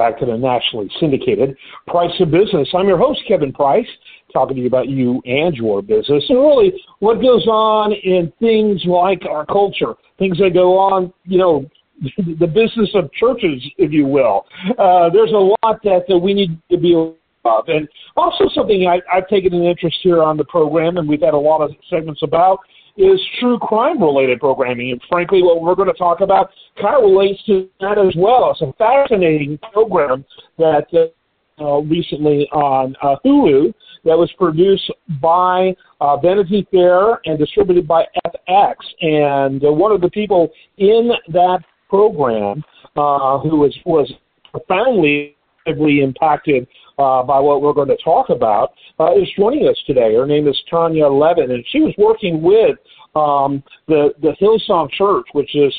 back to the nationally syndicated Price of Business. I'm your host, Kevin Price, talking to you about you and your business and really what goes on in things like our culture, things that go on, you know, the business of churches, if you will. Uh, there's a lot that, that we need to be aware of. And also something I, I've taken an interest here on the program, and we've had a lot of segments about, is true crime related programming. And frankly, what we're going to talk about kind of relates to that as well. It's a fascinating program that uh, recently on uh, Hulu that was produced by uh, Vanity Fair and distributed by FX. And uh, one of the people in that program uh, who was, was profoundly impacted uh, by what we're going to talk about, uh, is joining us today. Her name is Tanya Levin, and she was working with um, the the Hillsong Church, which is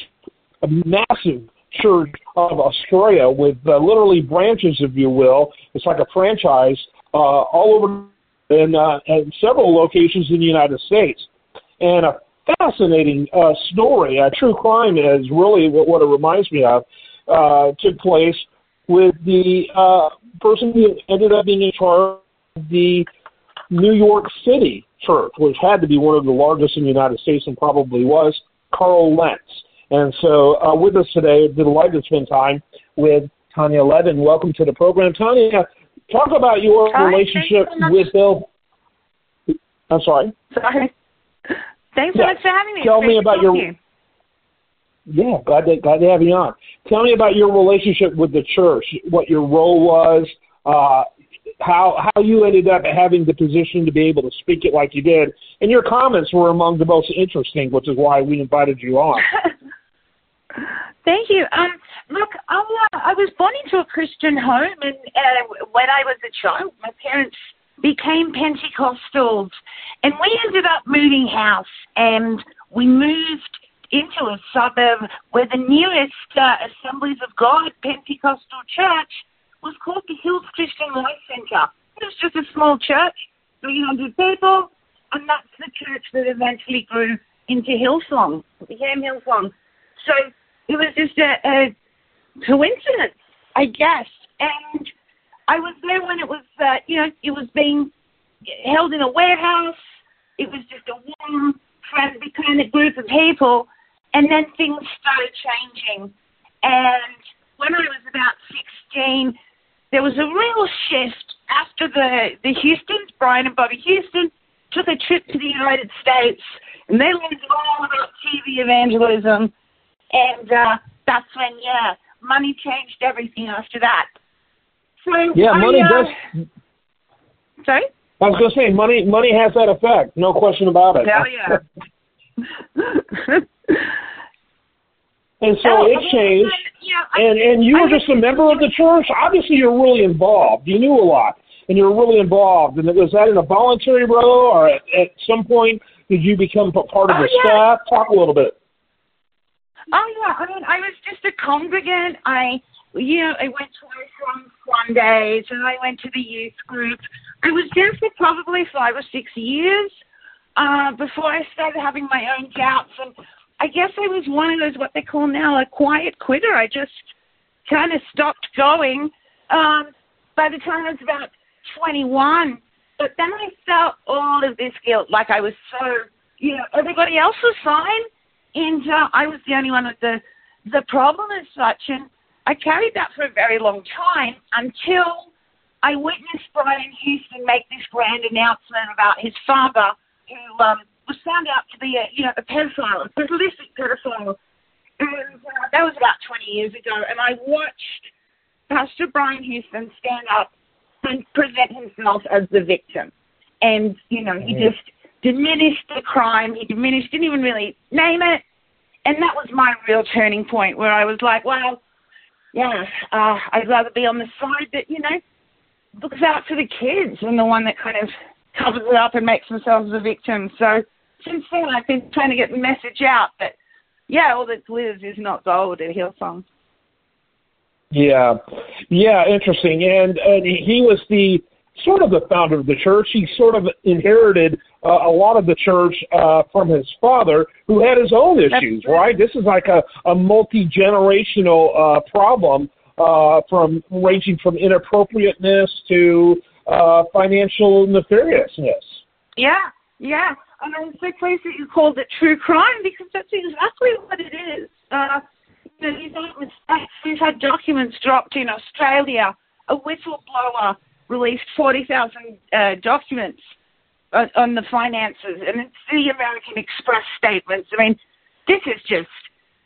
a massive church of Australia with uh, literally branches, if you will. It's like a franchise uh, all over in, uh, in several locations in the United States. And a fascinating uh, story, a true crime is really what, what it reminds me of, uh, took place with the uh, person who ended up being in charge of the New York City church, which had to be one of the largest in the United States and probably was, Carl Lentz. And so uh, with us today, delighted to spend time with Tanya Levin. Welcome to the program. Tanya, talk about your Hi, relationship so with Bill. I'm sorry. Sorry. Thanks so Yeah. much for having me. Tell me about your- you. Yeah, glad to, glad to have you on. Tell me about your relationship with the church, what your role was, uh, how how you ended up having the position to be able to speak it like you did, and your comments were among the most interesting, which is why we invited you on. Thank you. Um, look, I, uh, I was born into a Christian home, and uh, when I was a child, my parents became Pentecostals, and we ended up moving house, and we moved into a suburb where the nearest uh, Assemblies of God Pentecostal church was called the Hills Christian Life Center. It was just a small church, 300 people, and that's the church that eventually grew into Hillsong, became Hillsong. So it was just a, a coincidence, I guess. And I was there when it was, uh, you know, it was being held in a warehouse. It was just a warm, friendly kind of group of people. And then things started changing. And when I was about 16, there was a real shift after the, the Houstons, Brian and Bobbie Houston, took a trip to the United States. And they learned all about TV evangelism. And uh, that's when, yeah, money changed everything after that. So Yeah, I, money uh, does. Sorry? I was going to say money money has that effect, no question about it. Hell yeah. and so Oh, it changed. Yeah, I, And and you I were just a member of the church. Obviously, you're really involved. You knew a lot, and you were really involved. And was that in a voluntary role, or at, at some point did you become part of Oh, the yeah. staff? Talk a little bit. Oh yeah, I mean, I was just a congregant. I, you know, I went twice on Sundays, and I went to the youth group. I was there for probably five or six years uh, before I started having my own doubts. And I guess I was one of those what they call now a quiet quitter. I just kind of stopped going um, by the time I was about 21. But then I felt all of this guilt, like I was so, you know, everybody else was fine and uh, I was the only one with the the problem as such, and I carried that for a very long time until I witnessed Brian Houston make this grand announcement about his father, who um, was found out to be a you know a pedophile, a prolific pedophile, and uh, that was about 20 years ago. And I watched Pastor Brian Houston stand up and present himself as the victim, and you know he Mhm. just diminished the crime. He diminished, didn't even really name it. And that was my real turning point where I was like, well, yeah, uh, I'd rather be on the side that, you know, looks out for the kids than the one that kind of covers it up and makes themselves the victim. So since then, I've been trying to get the message out that, yeah, all that glitters is not gold at Hillsong. Yeah, yeah, interesting. And and he was the sort of the founder of the church. He sort of inherited uh, a lot of the church uh, from his father, who had his own issues. right. Right? This is like a a multi generational uh, problem uh, from ranging from inappropriateness to uh, financial nefariousness. Yeah, yeah. And I'm so pleased that you called it true crime because that's exactly what it is. Uh, you know, these mistakes. We've had documents dropped in Australia. A whistleblower released 40,000 uh, documents on, on the finances, and it's the American Express statements. I mean, this is just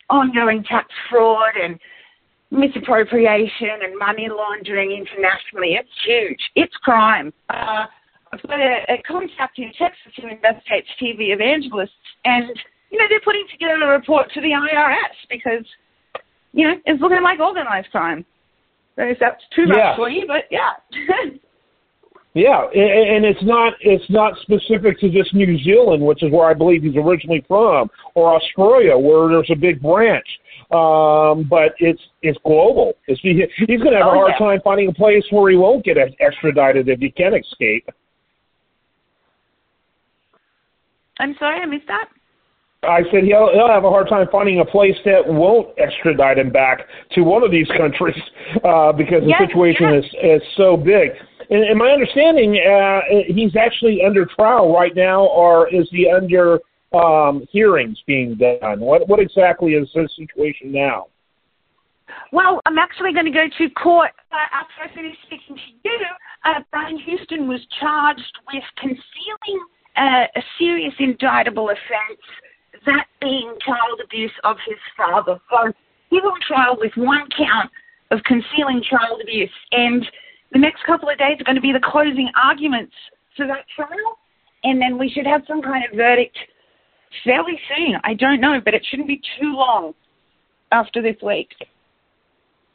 ongoing tax fraud and misappropriation and money laundering internationally. It's huge. It's crime. Uh, Got a, a contact in Texas who investigates TV evangelists, and you know they're putting together a report to the IRS because you know it's looking like organized crime. So that's too much yeah. for you, but yeah. Yeah, and it's not it's not specific to just New Zealand, which is where I believe he's originally from, or Australia, where there's a big branch. Um, but it's it's global. It's, he's going to have oh, a hard yeah. time finding a place where he won't get extradited if he can escape. I'm sorry, I missed that. I said he'll he'll have a hard time finding a place that won't extradite him back to one of these countries uh, because the yes, situation yes. is is so big. And, and my understanding, uh, he's actually under trial right now, or is he under um, hearings being done? What what exactly is the situation now? Well, I'm actually going to go to court uh, after I finish speaking to you. Uh, Brian Houston was charged with concealing a serious indictable offence, that being child abuse of his father. So he's on trial with one count of concealing child abuse, and the next couple of days are going to be the closing arguments for that trial, and then we should have some kind of verdict fairly soon. I don't know, but it shouldn't be too long after this week.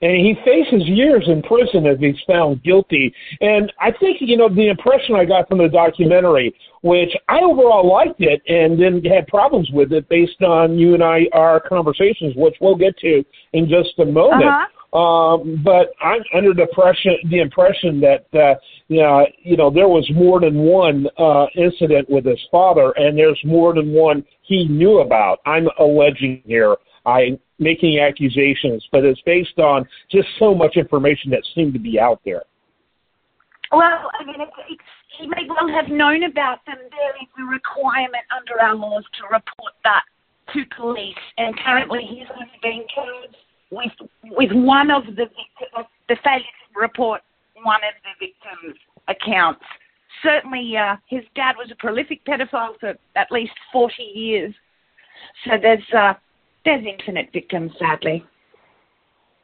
And he faces years in prison if he's found guilty. And I think, you know, the impression I got from the documentary, which I overall liked it and then had problems with it based on you and I, our conversations, which we'll get to in just a moment. Uh-huh. Um, but I'm under the impression, the impression that, uh, you know, you know, there was more than one, uh, incident with his father and there's more than one he knew about. I'm alleging here. I making accusations, but it's based on just so much information that seemed to be out there. Well, I mean, it's, it's, he may well have known about them. There is a requirement under our laws to report that to police, and currently he's only being charged with with one of the victim, the failure to report one of the victims' accounts. Certainly, uh, his dad was a prolific pedophile for at least 40 years. So there's uh, there's infinite victims, sadly.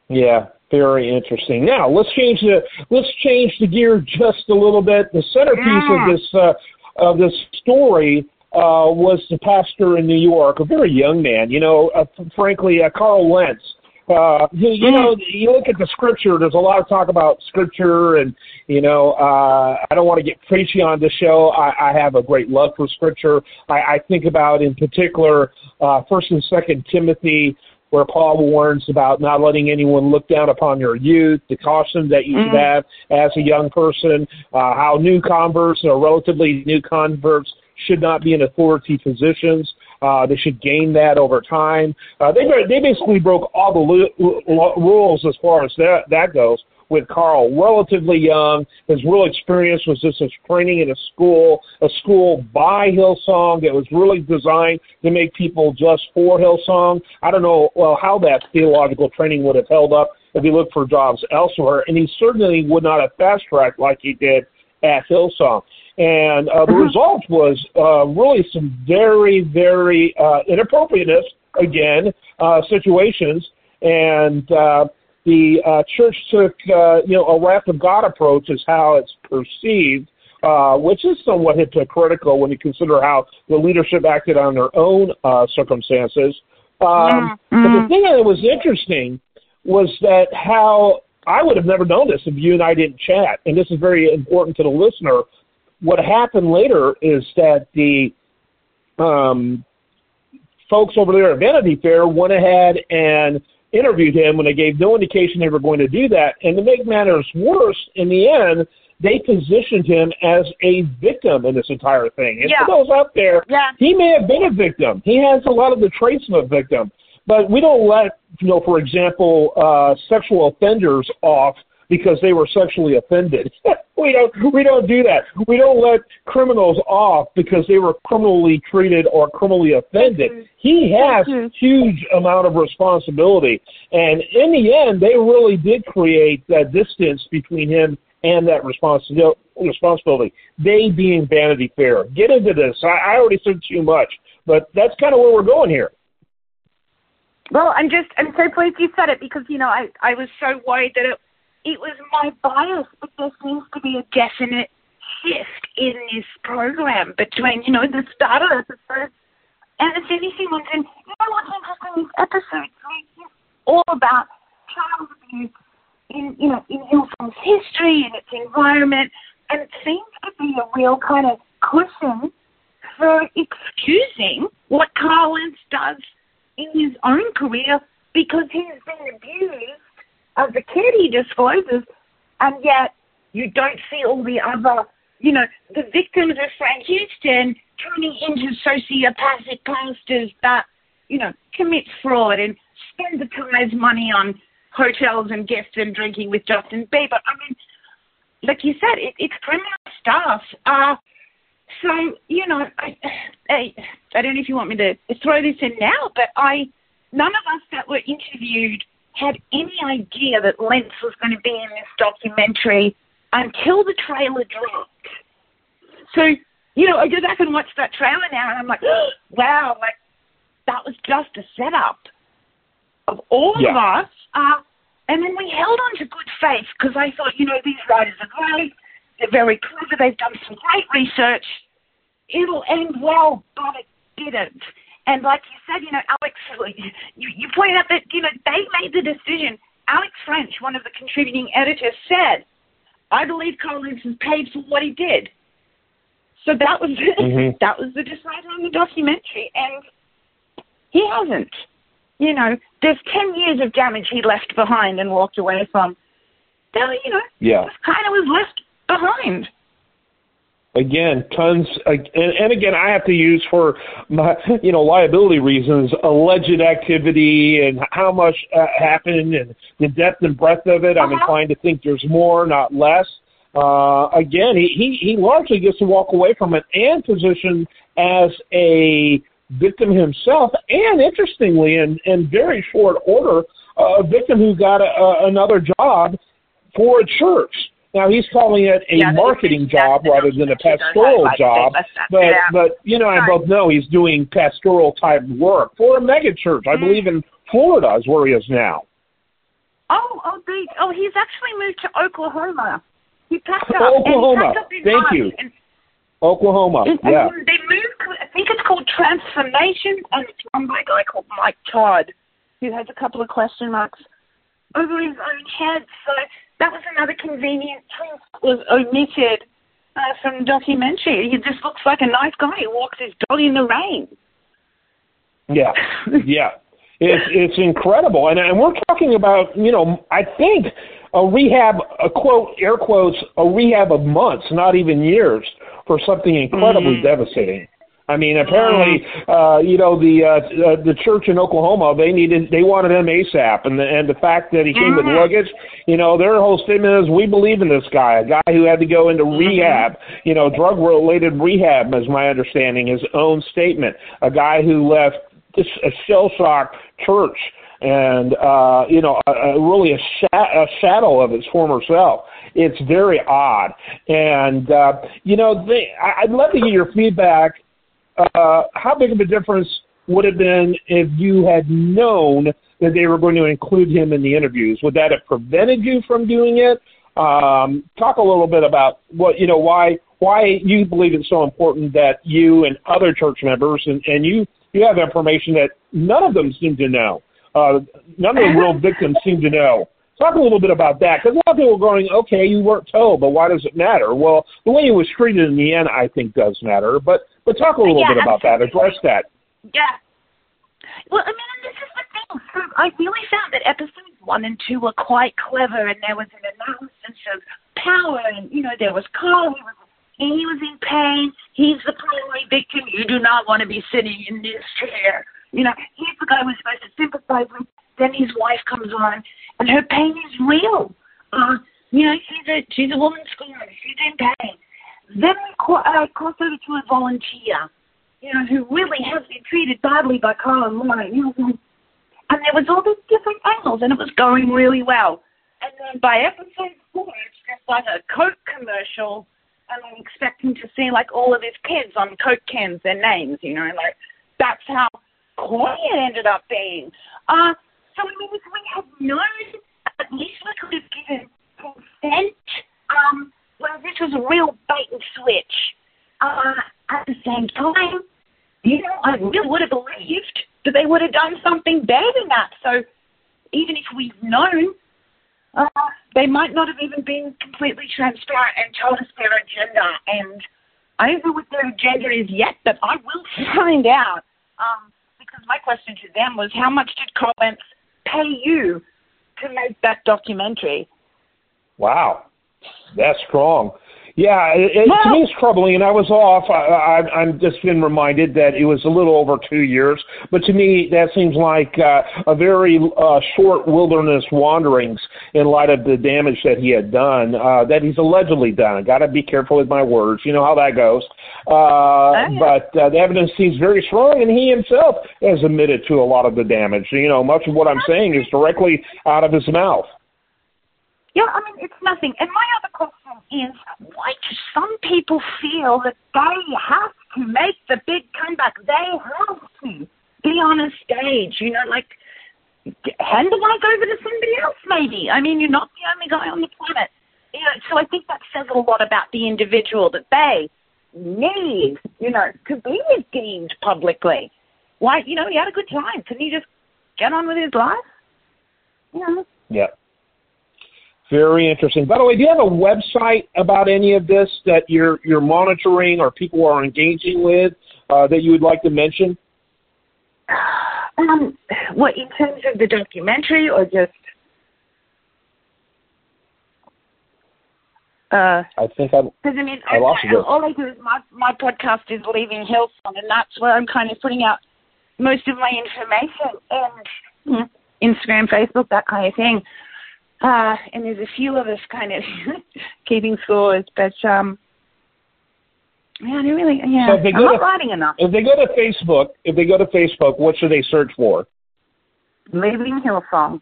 Yeah, very interesting. Now let's change the let's change the gear just a little bit. The centerpiece Yeah. of this uh, of this story uh, was the pastor in New York, a very young man. You know, uh, frankly, uh, Carl Lentz. Uh, you, you know, you look at the scripture. There's a lot of talk about scripture, and you know, uh, I don't want to get preachy on the show. I, I have a great love for scripture. I, I think about, in particular, uh, First and Second Timothy, where Paul warns about not letting anyone look down upon your youth, the caution that you should have as a young person, uh, how new converts or relatively new converts should not be in authority positions. Uh, they should gain that over time. Uh, they they basically broke all the lu- lu- rules as far as that that goes. With Carl, relatively young, his real experience was just his training in a school, a school by Hillsong that was really designed to make people just for Hillsong. I don't know well how that theological training would have held up if he looked for jobs elsewhere, and he certainly would not have fast tracked like he did at Hillsong. And uh, the result was uh, really some very, very uh, inappropriateness, again, uh, situations. And uh, the uh, church took, uh, you know, a wrath of God approach is how it's perceived, uh, which is somewhat hypocritical when you consider how the leadership acted on their own uh, circumstances. Um, But the thing that was interesting was that how I would have never known this if you and I didn't chat, and this is very important to the listener. What happened later is that the um, folks over there at Vanity Fair went ahead and interviewed him when they gave no indication they were going to do that. And to make matters worse, in the end, they positioned him as a victim in this entire thing. And Yeah. for those out there, Yeah. he may have been a victim. He has a lot of the traits of a victim. but we don't let, you know, for example, uh, sexual offenders off because they were sexually offended. we don't we don't do that. We don't let criminals off because they were criminally treated or criminally offended. Mm-hmm. He has mm-hmm. huge amount of responsibility, and in the end, they really did create that distance between him and that responsibility. Responsibility. They being Vanity Fair. Get into this. I, I already said too much, but that's kind of where we're going here. Well, I'm just I'm so pleased you said it because you know I I was so worried that it it was my bias, but there seems to be a definite shift in this program between, you know, the start of episode and the finishing ones. And you know what's interesting? These episodes are all about child abuse in, you know, in Hillsong's history and its environment, and it seems to be a real kind of cushion for excusing what Carl Lentz does in his own career because he's been abused as a kid he discloses, and yet you don't see all the other, you know, the victims of Frank Houston turning into sociopathic pastors that, you know, commit fraud and spend the time's money on hotels and gifts and drinking with Justin Bieber. I mean, like you said, it, it's criminal stuff. Uh, so, you know, I, I, I don't know if you want me to throw this in now, but I, none of us that were interviewed – had any idea that Lentz was going to be in this documentary until the trailer dropped. So, you know, I go back and watch that trailer now and I'm like, oh, wow, like that was just a setup of all yeah. of us. Uh, and then we held on to good faith because I thought, you know, these writers are great. They're very clever. They've done some great research. It'll end well, but it didn't. And like you said, you know, Alex, you, you pointed out that, you know, they made the decision. Alex French, one of the contributing editors, said, I believe Carl Collins is paid for what he did. So that was mm-hmm. that was the decider on the documentary, and he hasn't. You know, there's ten years of damage he left behind and walked away from. That you know, yeah, kind of was left behind again, tons, and, and again, I have to use for my, you know, liability reasons, alleged activity and how much uh, happened and the depth and breadth of it. I'm uh-huh. inclined to think there's more, not less. Uh, again, he, he, he largely gets to walk away from it and position as a victim himself, and interestingly, in, in very short order, uh, a victim who got a, a, another job for a church. Now he's calling it a yeah, marketing job rather than a pastoral job, but yeah. but you know I both know he's doing pastoral type work for a mega church. I mm. believe in Florida is where he is now. Oh, oh, they, oh, he's actually moved to Oklahoma. He packed up. Oklahoma. Packed up Thank you. And, Oklahoma. And, yeah. And they moved. I think it's called Transformation, and it's run by a guy called Mike Todd, who has a couple of question marks over his own head. So that was another convenient truth that was omitted uh, from the documentary. He just looks like a nice guy who walks his dog in the rain. Yeah, yeah. It's it's incredible, and and we're talking about you know I think a rehab a quote air quotes a rehab of months, not even years, for something incredibly mm-hmm. devastating. I mean, apparently, uh, you know, the uh, uh, the church in Oklahoma they needed they wanted him ASAP, and the and the fact that he came mm-hmm. with luggage, you know, their whole statement is we believe in this guy, a guy who had to go into mm-hmm. rehab, you know, drug related rehab, as my understanding, his own statement, a guy who left this, a shell shock church and uh, you know, a, a really a, sh- a shadow of its former self. It's very odd, and uh, you know, they, I'd love to get your feedback uh, how big of a difference would have been if you had known that they were going to include him in the interviews? Would that have prevented you from doing it? Um, talk a little bit about what you know why why you believe it's so important that you and other church members and, and you you have information that none of them seem to know. Uh, none of the real victims seem to know. Talk a little bit about that, because a lot of people are going, okay, you weren't told, but why does it matter? Well, the way it was treated in the end, I think, does matter. But but talk a little yeah, bit about that. Address that. Yeah. Well, I mean, this is the thing. So I really found that episodes one and two were quite clever, and there was an analysis of power, and you know, there was Carl. He was he was in pain. He's the primary victim. You do not want to be sitting in this chair. You know, here's the guy we're supposed to sympathize with. Then his wife comes on, and her pain is real. Uh, you know, she's a she's a woman scorned. She's in pain. Then we co- uh, cross over to a volunteer, you know, who really has been treated badly by Carl and Laura. You know, and there was all these different angles, and it was going really well. And then by episode four, it's just like a Coke commercial, and I'm expecting to see like all of his kids on Coke cans, their names, you know, like that's how corny it ended up being. Uh, so I mean, if we had known, at least we could have given consent. Um, well, this was a real bait and switch. Uh, at the same time, you know, I really would have believed that they would have done something better than that. So even if we've known, uh, they might not have even been completely transparent and told us their agenda. And I don't know what their agenda is yet, but I will find out. Um, because my question to them was, how much did Collins pay you to make that documentary? Wow, that's strong. Yeah, it, it, to me it's troubling, and I was off. I, I, I'm just been reminded that it was a little over two years, but to me that seems like uh, a very uh, short wilderness wanderings in light of the damage that he had done, uh, that he's allegedly done. Got to be careful with my words. You know how that goes. Uh. But uh, the evidence seems very strong, and he himself has admitted to a lot of the damage. You know, much of what I'm saying is directly out of his mouth. Yeah, I mean, it's nothing. And my other question is, why do some people feel that they have to make the big comeback? They have to be on a stage, you know, like hand the mic over to somebody else, maybe. I mean, you're not the only guy on the planet. You know, so I think that says a lot about the individual that they need, you know, to be redeemed publicly. Why, you know, he had a good time. Couldn't he just get on with his life? You know? Yeah. Very interesting. By the way, do you have a website about any of this that you're you're monitoring or people are engaging with uh, that you would like to mention? Um, what in terms of the documentary or just? Uh, I think I. Because I mean, I lost I, you. all I do is my my podcast is Leaving Hillsong, and that's where I'm kind of putting out most of my information and Instagram, Facebook, that kind of thing. Uh, and there's a few of us kind of keeping scores, but um, yeah, don't really, yeah, So if they I'm go not to- writing enough. If they go to Facebook, if they go to Facebook, what should they search for? Leaving Hillsong,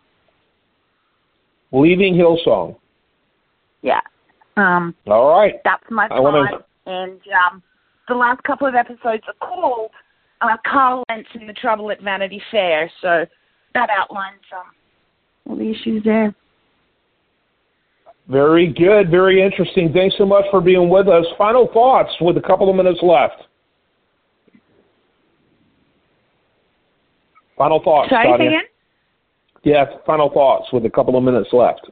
Leaving Hillsong. yeah. Um, All right. that's my I wanna- And um, the last couple of episodes are called uh, Carl Lentz and the Trouble at Vanity Fair, so that outlines um, all the issues there. Very good. Very interesting. Thanks so much for being with us. Final thoughts with a couple of minutes left. Final thoughts, Sorry, say Tanya. again? Yeah, final thoughts with a couple of minutes left.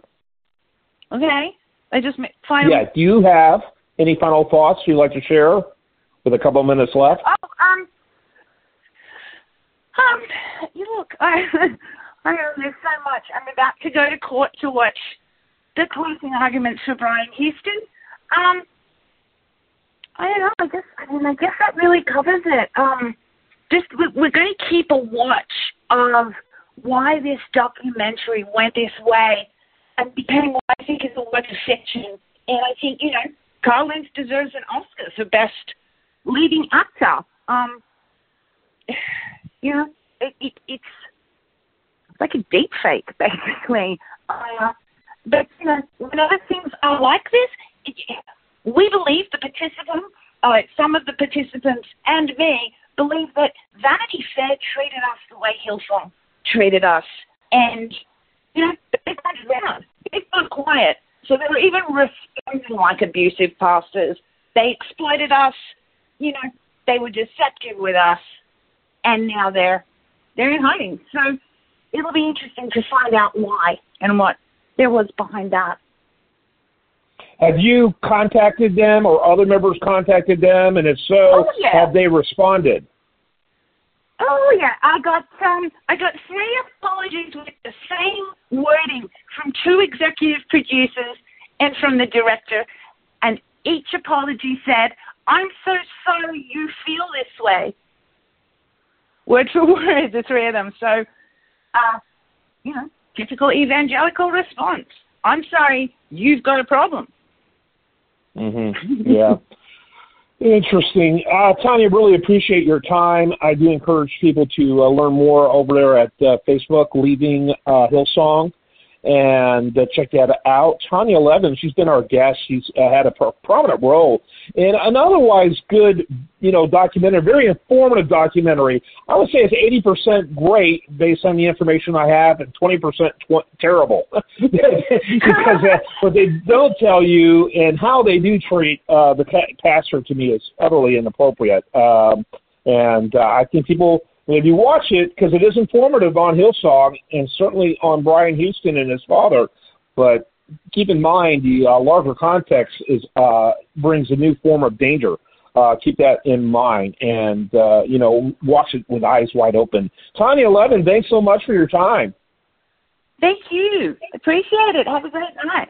Okay. I just ma- final. Yeah. Do you have any final thoughts you'd like to share with a couple of minutes left? Oh, um, um, you look, I, I know there's so much. I'm about to go to court to watch the closing arguments for Brian Houston. Um, I don't know. I guess I mean I guess that really covers it. Um, just we- we're going to keep a watch of why this documentary went this way, and became what I think is a work fiction. And I think you know Carl Lentz deserves an Oscar for best leading actor. Um, you know, it, it, it's like a deep fake, basically. Uh, but you know, whenever things are like this, we believe the participants, uh, some of the participants and me, believe that Vanity Fair treated us the way Hillsong treated us, and you know, they went around. They've gone quiet. So they were even responding like abusive pastors. They exploited us. You know, they were deceptive with us, and now they're they're in hiding. So it'll be interesting to find out why and what there was behind that. Have you contacted them or other members contacted them? And if so, Oh, yeah. have they responded? Oh yeah, I got um I got three apologies with the same wording from two executive producers and from the director, and each apology said, "I'm so sorry you feel this way." word for word, the three of them. So, uh, you know, typical evangelical response. I'm sorry, you've got a problem. Mm-hmm. Yeah. Interesting. Uh, Tanya, I really appreciate your time. I do encourage people to uh, learn more over there at uh, Facebook, Leaving uh, Hillsong and uh, check that out. Tanya Levin, she's been our guest. She's uh, had a prominent role in an otherwise good, you know, documentary, very informative documentary. I would say it's eighty percent great based on the information I have, and twenty percent tw- terrible because uh, what they don't tell you and how they do treat uh, the pastor to me is utterly inappropriate. Um, and uh, I think people and if you watch it, because it is informative on Hillsong and certainly on Brian Houston and his father, but keep in mind the uh, larger context is uh, brings a new form of danger. Uh, keep that in mind, and uh, you know, watch it with eyes wide open. Tanya Levin, thanks so much for your time. Thank you. Appreciate it. Have a great night.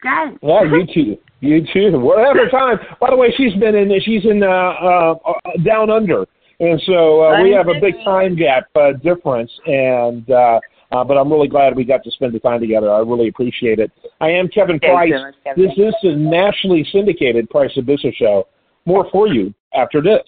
Great. Yeah, you too. You too. Whatever time. By the way, she's been in. She's in uh, uh, down under and so uh, we have a big time gap uh, difference, and uh, uh, but I'm really glad we got to spend the time together. I really appreciate it. I am Kevin Price. This is the nationally syndicated Price of Business show. More for you after this.